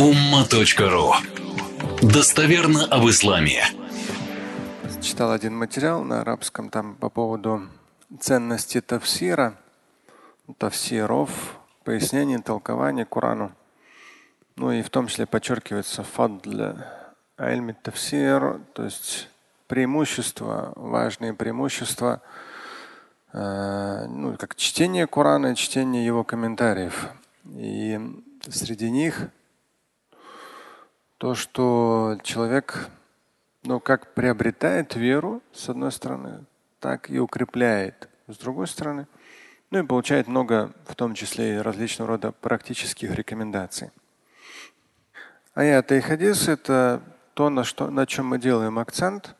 umma.ru Достоверно об исламе. Читал один материал на арабском там по поводу ценности тавсира, тавсиров, пояснений, толкования Корану. Ну и в том числе подчеркивается фадл альми тавсир, то есть преимущества, важные преимущества, э, ну, как чтение Корана чтение его комментариев. И среди них то, что человек, ну, как приобретает веру, с одной стороны, так и укрепляет, с другой стороны, ну и получает много, в том числе и различного рода практических рекомендаций. Аят и хадис – это то, на, что, на чем мы делаем акцент.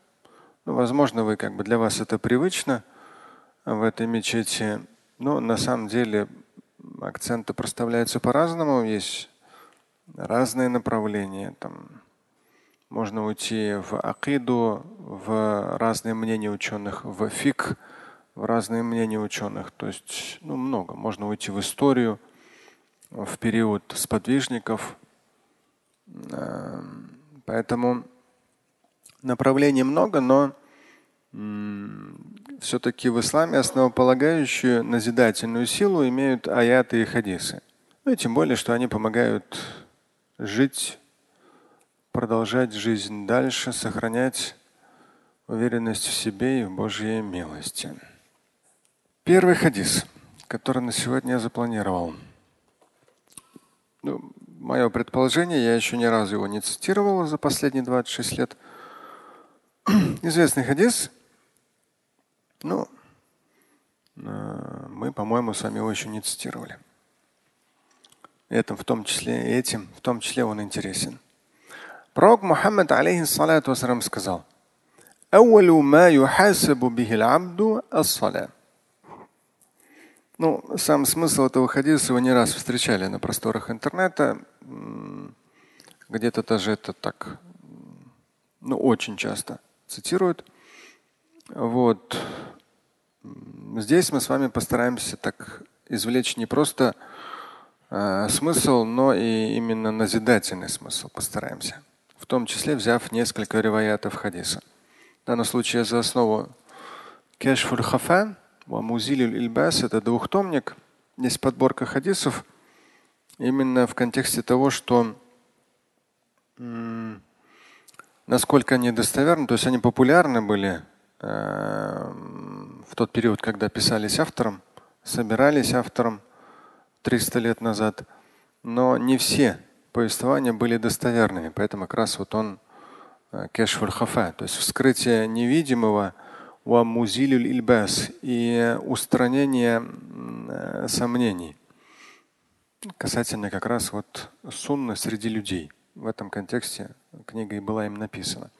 Ну, возможно, вы как бы для вас это привычно в этой мечети, но на самом деле акценты проставляются по-разному. Есть разные направления. Там можно уйти в акиду, в разные мнения ученых, в фик, в разные мнения ученых. То есть ну, много. Можно уйти в историю, в период сподвижников. Эм, поэтому направлений много, но все-таки в исламе основополагающую назидательную силу имеют аяты и хадисы. Ну и тем более, что они помогают жить, продолжать жизнь дальше, сохранять уверенность в себе и в Божьей милости. Первый хадис, который на сегодня я запланировал. Ну, мое предположение, я еще ни разу его не цитировал за последние 26 лет. Известный хадис. Ну, э, мы, по-моему, с вами его еще не цитировали. Это в том числе этим, в том числе он интересен. Пророк Мухаммад, алейхиссалату вассалам, сказал, ну, сам смысл этого хадиса вы не раз встречали на просторах интернета. Где-то даже это так, ну, очень часто цитируют. Вот. Здесь мы с вами постараемся так извлечь не просто Э, смысл, но и именно назидательный смысл постараемся. В том числе взяв несколько реваятов хадиса. В данном случае за основу Кешфуль Хафа, Музилюль Ильбас – это двухтомник. Есть подборка хадисов именно в контексте того, что насколько они достоверны, то есть они популярны были э, в тот период, когда писались автором, собирались автором – 300 лет назад. Но не все повествования были достоверными. Поэтому как раз вот он э, кешфуль хафа, то есть вскрытие невидимого ильбас и устранение э, сомнений касательно как раз вот сунны среди людей. В этом контексте книга и была им написана.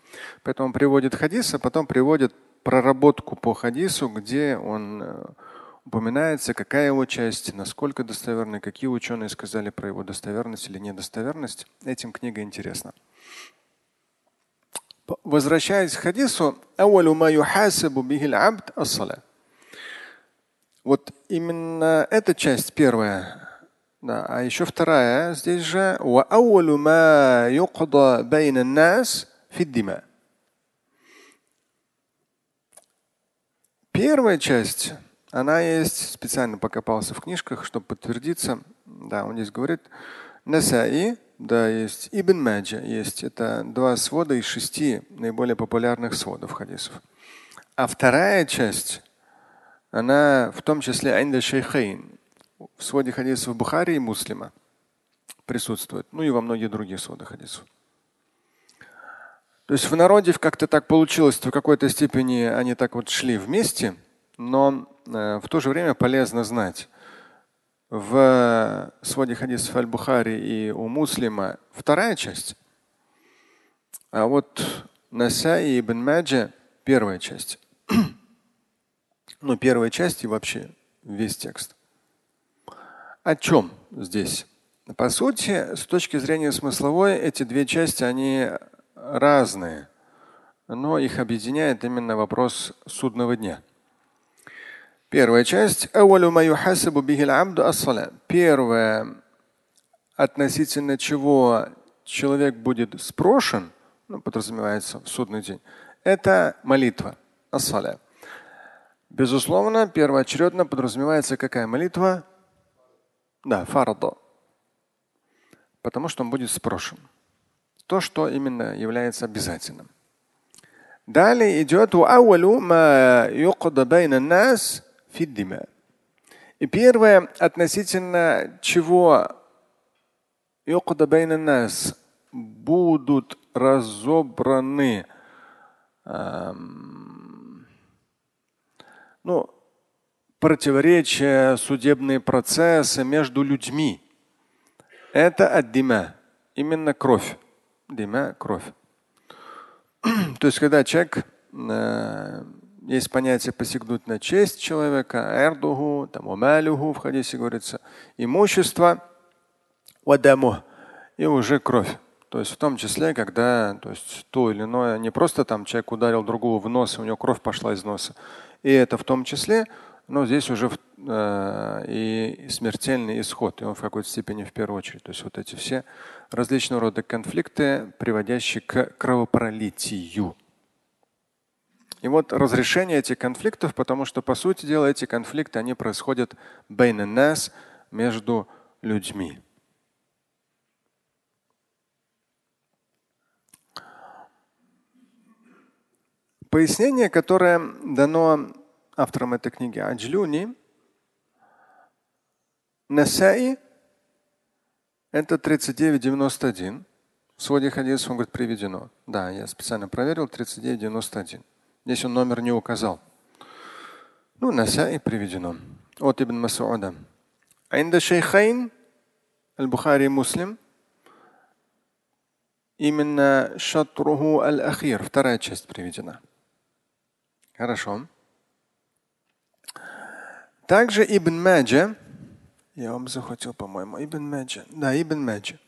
Поэтому он приводит хадис, а потом приводит проработку по хадису, где он э, упоминается, какая его часть, насколько достоверна, какие ученые сказали про его достоверность или недостоверность. Этим книга интересна. Возвращаясь к хадису, вот именно эта часть первая, да, а еще вторая здесь же Первая часть она есть, специально покопался в книжках, чтобы подтвердиться. Да, он здесь говорит, Насаи, да, есть Ибн Маджа, есть. Это два свода из шести наиболее популярных сводов хадисов. А вторая часть, она в том числе Айнда Шейхейн, в своде хадисов Бухари и Муслима присутствует, ну и во многих других сводах хадисов. То есть в народе как-то так получилось, что в какой-то степени они так вот шли вместе – но э, в то же время полезно знать. В своде хадисов Аль-Бухари и у Муслима вторая часть, а вот Насаи и Ибн Маджа первая часть. ну, первая часть и вообще весь текст. О чем здесь? По сути, с точки зрения смысловой, эти две части, они разные, но их объединяет именно вопрос судного дня – Первая часть. Первое, относительно чего человек будет спрошен, ну, подразумевается в судный день, это молитва, ассаля. Безусловно, первоочередно подразумевается какая молитва? Да, фардо. Потому что он будет спрошен. То, что именно является обязательным. Далее идет и первое, относительно чего нас будут разобраны эм, ну, противоречия, судебные процессы между людьми. Это аддима, именно кровь. Дима – кровь. То есть, когда человек э, есть понятие посягнуть на честь человека, эрдуху, там, умалюху в хадисе говорится, имущество, вадаму, и уже кровь. То есть в том числе, когда то, есть, то или иное, не просто там человек ударил другого в нос, и у него кровь пошла из носа. И это в том числе, но здесь уже э, и смертельный исход, и он в какой-то степени в первую очередь. То есть вот эти все различного рода конфликты, приводящие к кровопролитию. И вот разрешение этих конфликтов, потому что, по сути дела, эти конфликты, они происходят нас между людьми. Пояснение, которое дано автором этой книги Аджлюни, Насаи, это 39.91. В своде хадисов он говорит приведено. Да, я специально проверил, 39.91. Здесь он номер не указал. Ну, на Насаи приведено. От Ибн Масуда. Айнда шейхайн, аль-Бухари муслим, именно шатруху аль-ахир, вторая часть приведена. Хорошо. Также Ибн Маджа, я вам захватил, по-моему, Ибн Маджа. Да, Ибн Маджа.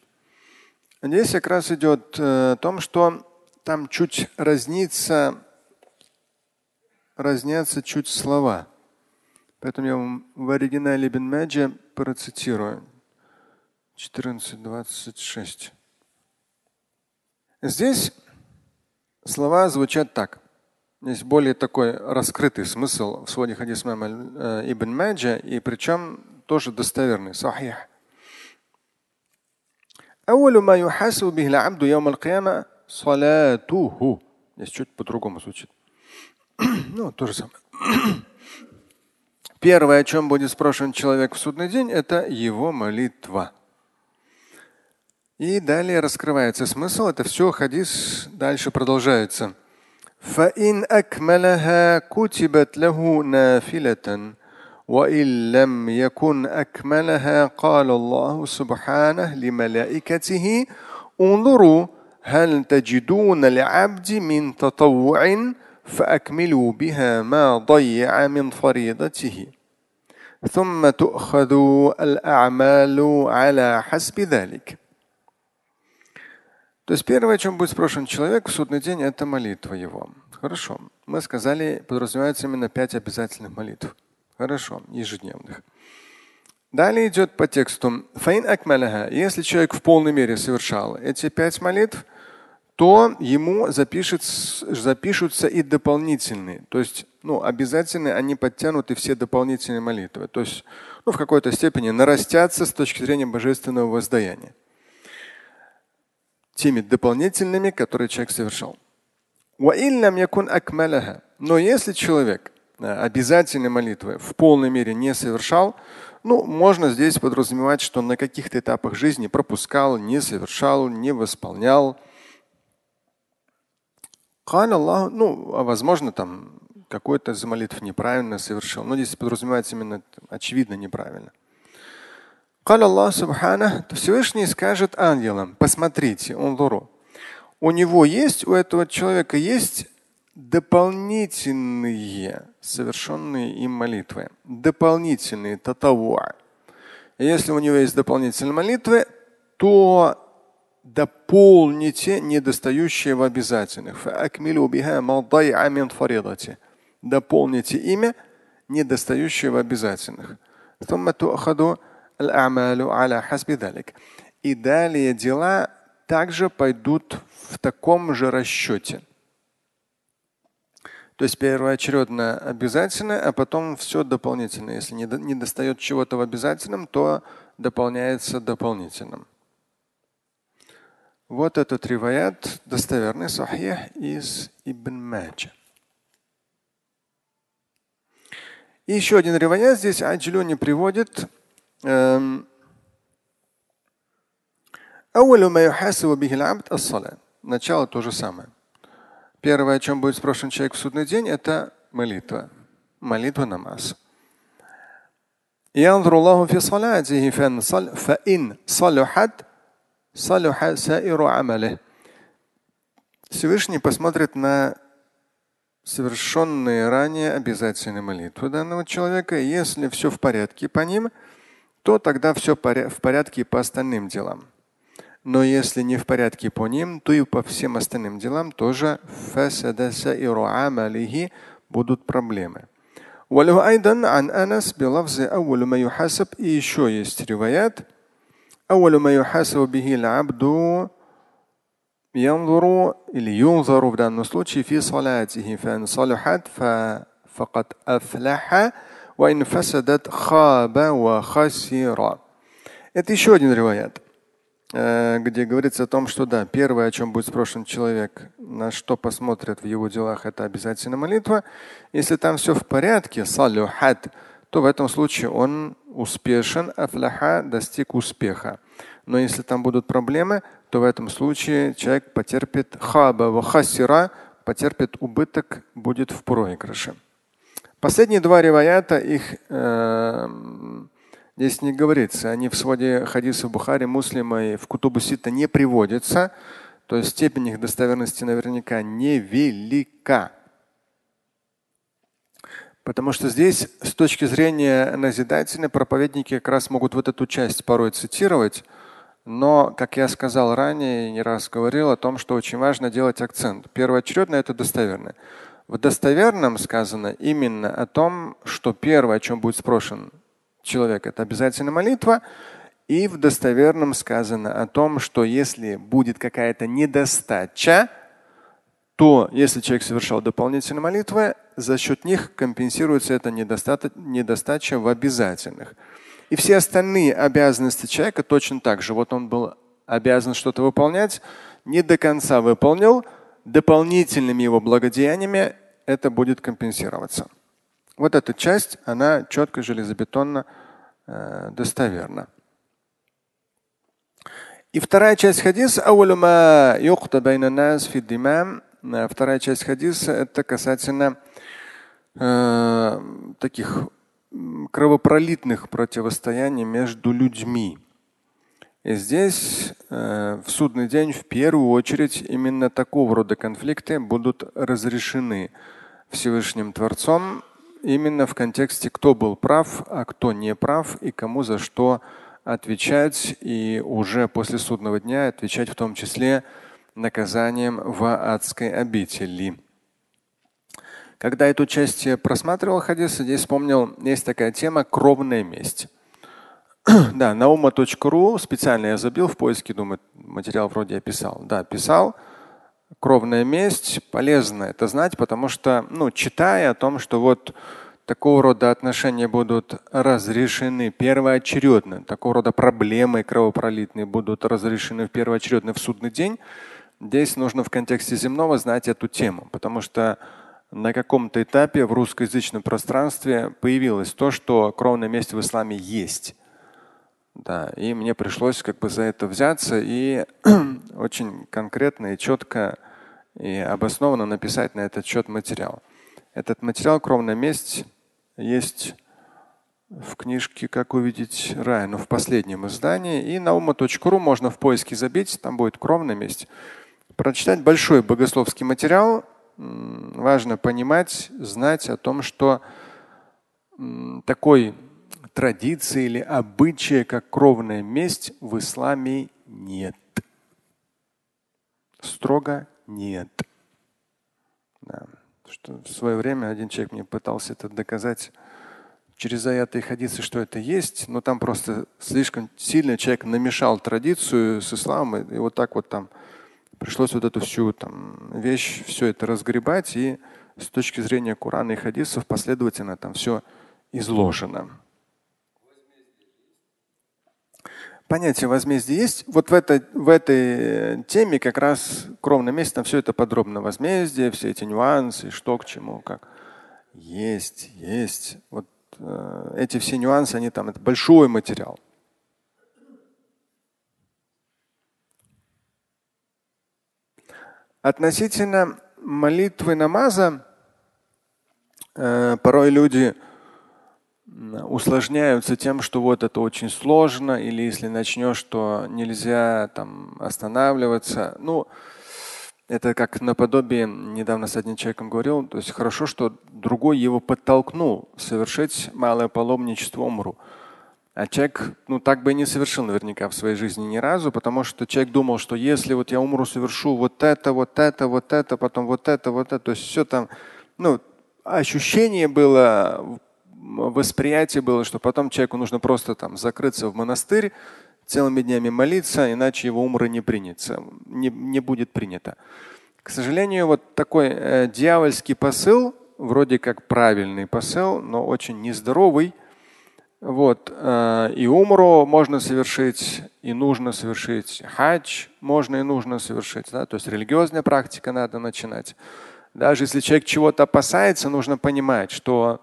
Здесь как раз идет э, о том, что там чуть разнится разнятся чуть слова. Поэтому я вам в оригинале Ибн Маджа процитирую. 14.26. Здесь слова звучат так. Есть более такой раскрытый смысл в своде хадис э, Ибн Маджа, и причем тоже достоверный, сахих. أول ما يحاسب به العبد يوم القيامة صلاته. Здесь чуть по-другому звучит. ну, то же самое. Первое, о чем будет спрашиван человек в судный день, это его молитва. И далее раскрывается смысл. Это все хадис дальше продолжается. فإن أكملها كتبت له نافلة وإن لم يكن أكملها قال الله سبحانه لملائكته انظروا هل تجدون لعبد من تطوع فأكملوا بها ما ضيع من فريضته ثم تؤخذ الأعمال على حسب ذلك. То есть первое, о чем будет спрошен человек в судный день, это молитва его. Хорошо. Мы сказали, подразумевается именно пять обязательных молитв. Хорошо, ежедневных. Далее идет по тексту. Если человек в полной мере совершал эти пять молитв, то ему запишет, запишутся и дополнительные. То есть ну, обязательно они подтянуты все дополнительные молитвы. То есть ну, в какой-то степени нарастятся с точки зрения божественного воздаяния. Теми дополнительными, которые человек совершал. Но если человек э, обязательные молитвы в полной мере не совершал, ну, можно здесь подразумевать, что на каких-то этапах жизни пропускал, не совершал, не восполнял – Аллах, ну, а возможно, там какой-то из молитв неправильно совершил. Но здесь подразумевается именно очевидно неправильно. Аллах Субхана, Всевышний скажет ангелам, посмотрите, он луру. У него есть, у этого человека есть дополнительные совершенные им молитвы. Дополнительные татавуа. Если у него есть дополнительные молитвы, то дополните недостающее в обязательных. Дополните имя недостающее в обязательных. И далее дела также пойдут в таком же расчете. То есть первоочередно обязательно, а потом все дополнительно. Если не, достает чего-то в обязательном, то дополняется дополнительным. Вот этот риваят достоверный сахих из Ибн Маджа. И еще один риваят здесь Аджлю не приводит. Эм, Начало то же самое. Первое, о чем будет спрошен человек в судный день, это молитва. Молитва намаз. ينظر الله في صلاته فإن صلحت Всевышний посмотрит на совершенные ранее обязательные молитвы данного человека. Если все в порядке по ним, то тогда все в порядке по остальным делам. Но если не в порядке по ним, то и по всем остальным делам тоже будут проблемы. И еще есть реваят أول ما يحاسب به العبد ينظر или ينظر в данном случае في صلاته فإن صلحت فقد أفلح وإن فسدت خاب وخسر. Это еще один риваят, где говорится о том, что да, первое, о чем будет спрошен человек, на что посмотрят в его делах, это обязательно молитва. Если там все в порядке, салюхат, то в этом случае он успешен, афляха достиг успеха. Но если там будут проблемы, то в этом случае человек потерпит хаба вахасира, потерпит убыток, будет в проигрыше. Последние два риваята, их э, здесь не говорится. Они в своде хадиса Бухари, Муслима и в Кутубу Сита не приводятся. То есть степень их достоверности наверняка невелика. Потому что здесь с точки зрения назидательной проповедники как раз могут вот эту часть порой цитировать. Но, как я сказал ранее, не раз говорил о том, что очень важно делать акцент. Первоочередно это достоверно. В достоверном сказано именно о том, что первое, о чем будет спрошен человек, это обязательно молитва. И в достоверном сказано о том, что если будет какая-то недостача, то если человек совершал дополнительные молитвы, за счет них компенсируется эта недостача в обязательных. И все остальные обязанности человека точно так же. Вот он был обязан что-то выполнять, не до конца выполнил, дополнительными его благодеяниями это будет компенсироваться. Вот эта часть, она четко, железобетонно, э, достоверна. И вторая часть хадиса вторая часть хадиса это касательно э, таких кровопролитных противостояний между людьми. И здесь э, в судный день в первую очередь именно такого рода конфликты будут разрешены Всевышним Творцом именно в контексте, кто был прав, а кто не прав и кому за что отвечать. И уже после судного дня отвечать в том числе наказанием в адской обители. Когда эту часть просматривал хадис, здесь вспомнил, есть такая тема кровная месть. да, nauма.ru специально я забил в поиске, думаю, материал вроде я писал. Да, писал. Кровная месть полезно это знать, потому что, ну, читая о том, что вот такого рода отношения будут разрешены первоочередно, такого рода проблемы кровопролитные будут разрешены в первоочередно в судный день, Здесь нужно в контексте земного знать эту тему, потому что на каком-то этапе в русскоязычном пространстве появилось то, что кровная месть в исламе есть. Да, и мне пришлось как бы за это взяться и очень конкретно и четко и обоснованно написать на этот счет материал. Этот материал «Кровная месть» есть в книжке «Как увидеть рай», но в последнем издании. И на ума.ру можно в поиске забить, там будет «Кровная месть» прочитать большой богословский материал, важно понимать, знать о том, что такой традиции или обычая, как кровная месть, в исламе нет. Строго нет. Да. Что в свое время один человек мне пытался это доказать через аяты и хадисы, что это есть, но там просто слишком сильно человек намешал традицию с исламом, и вот так вот там пришлось вот эту всю там вещь, все это разгребать, и с точки зрения Корана и хадисов последовательно там все изложено. Понятие возмездия есть. Вот в этой, в этой теме как раз кровное месяц там все это подробно. Возмездие, все эти нюансы, что к чему, как. Есть, есть. Вот э, эти все нюансы, они там, это большой материал. Относительно молитвы намаза, э, порой люди усложняются тем, что вот это очень сложно, или если начнешь, то нельзя там останавливаться. Ну, это как наподобие, недавно с одним человеком говорил, то есть хорошо, что другой его подтолкнул совершить малое паломничество умру. А человек, ну, так бы и не совершил наверняка в своей жизни ни разу, потому что человек думал, что если вот я умру, совершу вот это, вот это, вот это, потом вот это, вот это, то есть все там, ну, ощущение было восприятие было, что потом человеку нужно просто там закрыться в монастырь, целыми днями молиться, иначе его умра не принято, не, не будет принято. К сожалению, вот такой э, дьявольский посыл, вроде как правильный посыл, но очень нездоровый. Вот, э, и умру можно совершить, и нужно совершить. Хадж можно и нужно совершить. Да? То есть религиозная практика надо начинать. Даже если человек чего-то опасается, нужно понимать, что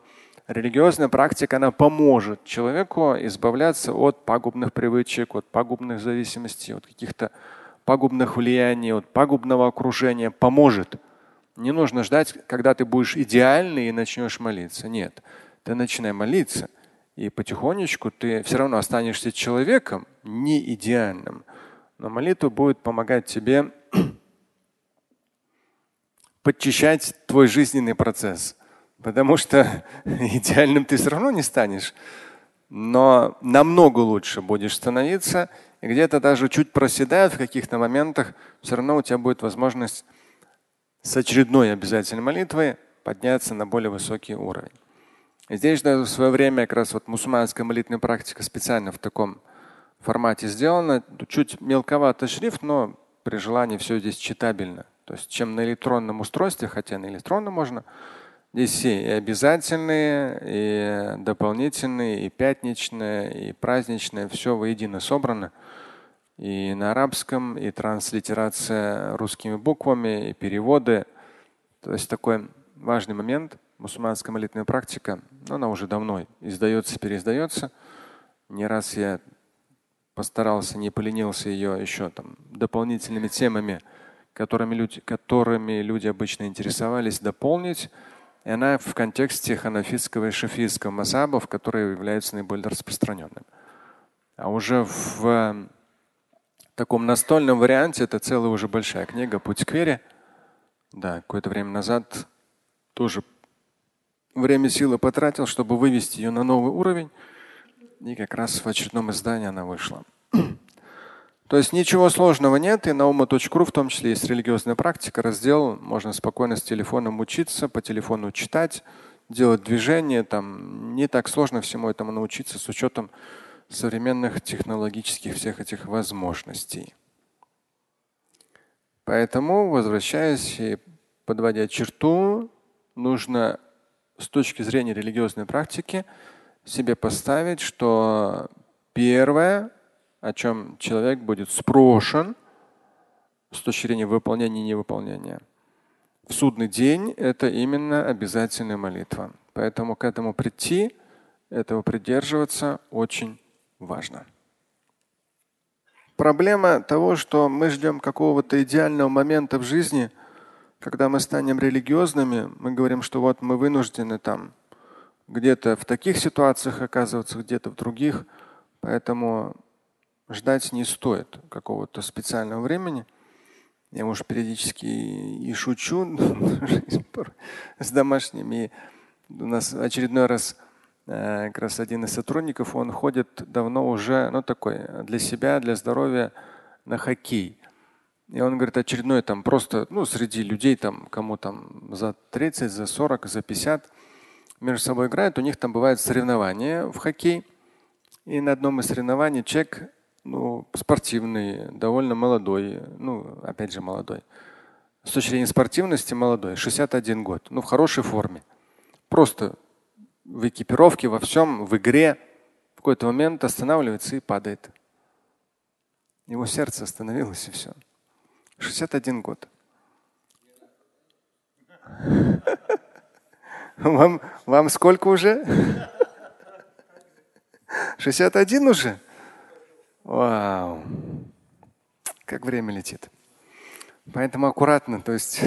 религиозная практика, она поможет человеку избавляться от пагубных привычек, от пагубных зависимостей, от каких-то пагубных влияний, от пагубного окружения. Поможет. Не нужно ждать, когда ты будешь идеальный и начнешь молиться. Нет. Ты начинай молиться, и потихонечку ты все равно останешься человеком не идеальным. Но молитва будет помогать тебе подчищать твой жизненный процесс. Потому что идеальным ты все равно не станешь. Но намного лучше будешь становиться. И где-то даже чуть проседая в каких-то моментах, все равно у тебя будет возможность с очередной обязательной молитвой подняться на более высокий уровень. Здесь даже в свое время как раз вот мусульманская молитвенная практика специально в таком формате сделана. Чуть мелковато шрифт, но при желании все здесь читабельно. То есть чем на электронном устройстве, хотя на электронном можно, Здесь все и обязательные, и дополнительные, и пятничные, и праздничные, все воедино собрано. И на арабском, и транслитерация русскими буквами, и переводы. То есть такой важный момент. Мусульманская молитвенная практика, но она уже давно издается, переиздается. Не раз я постарался, не поленился ее еще там дополнительными темами, которыми люди, которыми люди обычно интересовались, дополнить. И она в контексте ханафитского и шафийского масабов, которые являются наиболее распространенными. А уже в таком настольном варианте это целая уже большая книга «Путь к вере». Да, какое-то время назад тоже время силы потратил, чтобы вывести ее на новый уровень. И как раз в очередном издании она вышла. То есть ничего сложного нет, и на ума.ру в том числе есть религиозная практика, раздел, можно спокойно с телефоном учиться, по телефону читать, делать движения, там не так сложно всему этому научиться с учетом современных технологических всех этих возможностей. Поэтому, возвращаясь и подводя черту, нужно с точки зрения религиозной практики себе поставить, что первое о чем человек будет спрошен с точки зрения выполнения и невыполнения. В судный день это именно обязательная молитва. Поэтому к этому прийти, этого придерживаться очень важно. Проблема того, что мы ждем какого-то идеального момента в жизни, когда мы станем религиозными, мы говорим, что вот мы вынуждены там где-то в таких ситуациях оказываться, где-то в других. Поэтому ждать не стоит какого-то специального времени. Я, может, периодически и шучу с домашними. У нас очередной раз э, как раз один из сотрудников, он ходит давно уже, ну такой, для себя, для здоровья на хоккей. И он говорит, очередной там просто, ну, среди людей, там, кому там за 30, за 40, за 50, между собой играют, у них там бывают соревнования в хоккей. И на одном из соревнований человек ну, спортивный, довольно молодой, ну, опять же, молодой. С точки зрения спортивности молодой, 61 год, ну, в хорошей форме. Просто в экипировке, во всем, в игре в какой-то момент останавливается и падает. Его сердце остановилось и все. 61 год. Вам, вам сколько уже? 61 уже? Вау. Как время летит. Поэтому аккуратно, то есть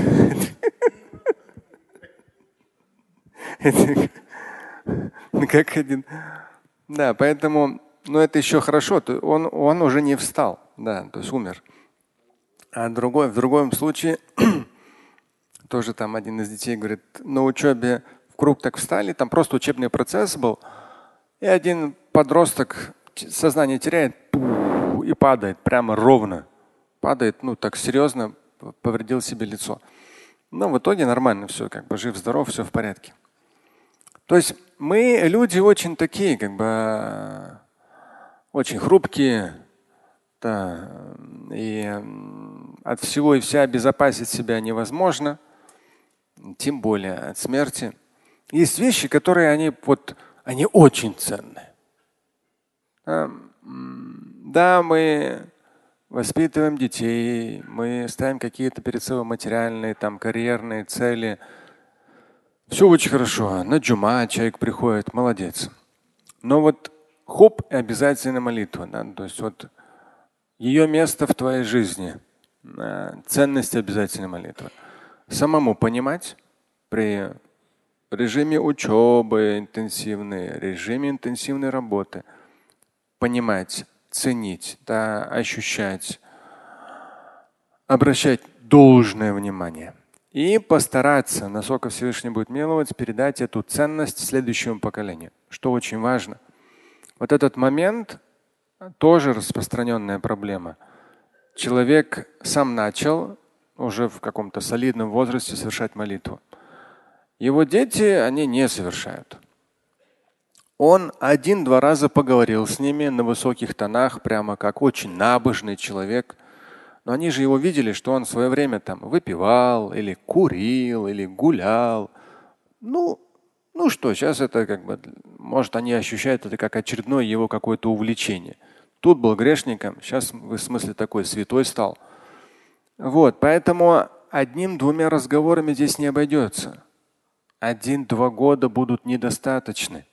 как один. Да, поэтому, ну это еще хорошо. Он, он уже не встал, да, то есть умер. А другой, в другом случае тоже там один из детей говорит, на учебе в круг так встали, там просто учебный процесс был, и один подросток сознание теряет и падает прямо ровно. Падает, ну так серьезно, повредил себе лицо. Но в итоге нормально все, как бы жив-здоров, все в порядке. То есть мы люди очень такие, как бы очень хрупкие, да, и от всего и вся обезопасить себя невозможно, тем более от смерти. Есть вещи, которые они вот они очень ценны. Да, мы воспитываем детей, мы ставим какие-то перед собой материальные, там, карьерные цели. Все очень хорошо. На джума человек приходит, молодец. Но вот хоп, обязательно молитва. Да? То есть вот ее место в твоей жизни, ценность обязательно молитва. Самому понимать при режиме учебы интенсивной, режиме интенсивной работы, понимать, ценить, да, ощущать, обращать должное внимание и постараться, насколько Всевышний будет миловать, передать эту ценность следующему поколению, что очень важно. Вот этот момент тоже распространенная проблема. Человек сам начал уже в каком-то солидном возрасте совершать молитву. Его дети, они не совершают. Он один-два раза поговорил с ними на высоких тонах, прямо как очень набожный человек. Но они же его видели, что он в свое время там выпивал, или курил, или гулял. Ну, ну что, сейчас это как бы, может, они ощущают это как очередное его какое-то увлечение. Тут был грешником, сейчас в смысле такой святой стал. Вот, поэтому одним-двумя разговорами здесь не обойдется. Один-два года будут недостаточны.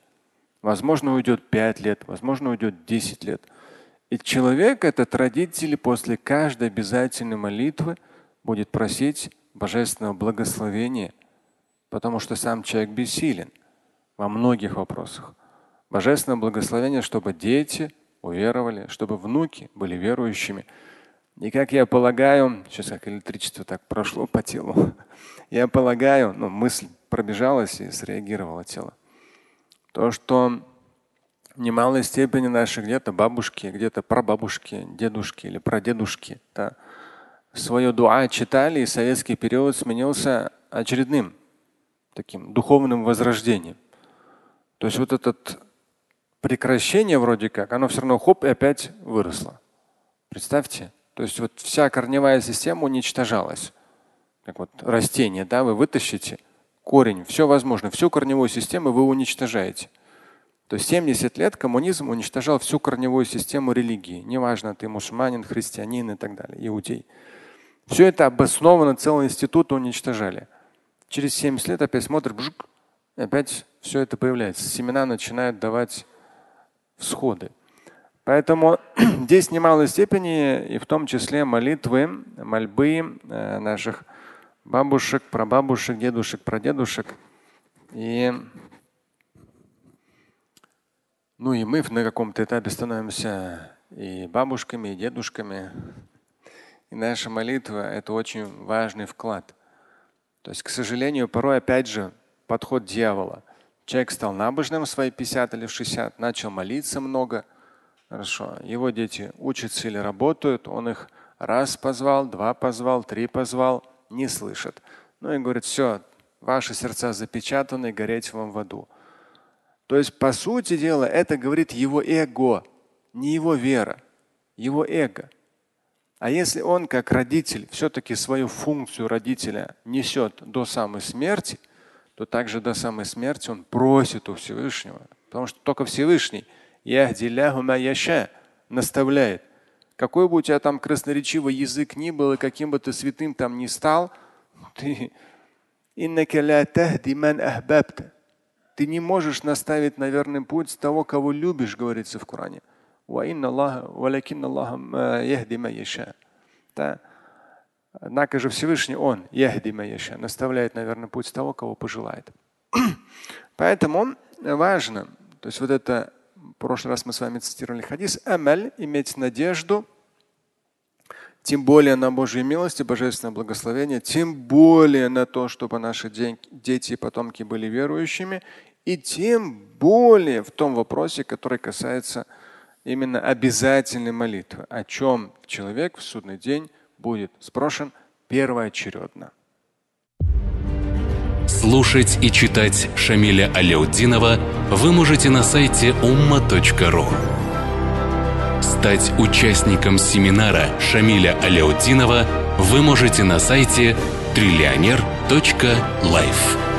Возможно, уйдет 5 лет, возможно, уйдет 10 лет. И человек, этот родители, после каждой обязательной молитвы будет просить божественного благословения, потому что сам человек бессилен во многих вопросах. Божественное благословение, чтобы дети уверовали, чтобы внуки были верующими. И как я полагаю, сейчас как электричество так прошло по телу, я полагаю, ну, мысль пробежалась и среагировало тело. То, что в немалой степени наши где-то бабушки, где-то прабабушки, дедушки или прадедушки да, свое дуа читали, и советский период сменился очередным таким духовным возрождением. То есть вот это прекращение вроде как, оно все равно хоп и опять выросло. Представьте. То есть вот вся корневая система уничтожалась. Как вот растение, да, вы вытащите – корень, все возможно, всю корневую систему вы уничтожаете. То есть 70 лет коммунизм уничтожал всю корневую систему религии. Неважно, ты мусульманин, христианин и так далее, иудей. Все это обосновано, целый институт уничтожали. Через 70 лет опять смотришь, бжук, опять все это появляется. Семена начинают давать всходы. Поэтому здесь в немалой степени, и в том числе молитвы, мольбы э, наших бабушек, прабабушек, дедушек, прадедушек. И ну и мы на каком-то этапе становимся и бабушками, и дедушками. И наша молитва – это очень важный вклад. То есть, к сожалению, порой опять же подход дьявола. Человек стал набожным в свои 50 или 60, начал молиться много. Хорошо. Его дети учатся или работают, он их раз позвал, два позвал, три позвал – не слышат. Ну и говорит, все, ваши сердца запечатаны, гореть вам в аду. То есть, по сути дела, это говорит его эго, не его вера, его эго. А если он, как родитель, все-таки свою функцию родителя несет до самой смерти, то также до самой смерти он просит у Всевышнего. Потому что только Всевышний наставляет. Какой бы у тебя там красноречивый язык ни был, и каким бы ты святым там ни стал, ты ты не можешь наставить на верный путь того, кого любишь, говорится в Коране. Да. Однако же Всевышний Он, наставляет на верный путь того, кого пожелает. Поэтому важно, то есть вот это, в прошлый раз мы с вами цитировали хадис, амаль, иметь надежду – тем более на Божью милость и божественное благословение, тем более на то, чтобы наши дети и потомки были верующими, и тем более в том вопросе, который касается именно обязательной молитвы, о чем человек в судный день будет спрошен первоочередно. Слушать и читать Шамиля Аляутдинова вы можете на сайте umma.ru. Стать участником семинара Шамиля Аляутдинова вы можете на сайте триллионер.life.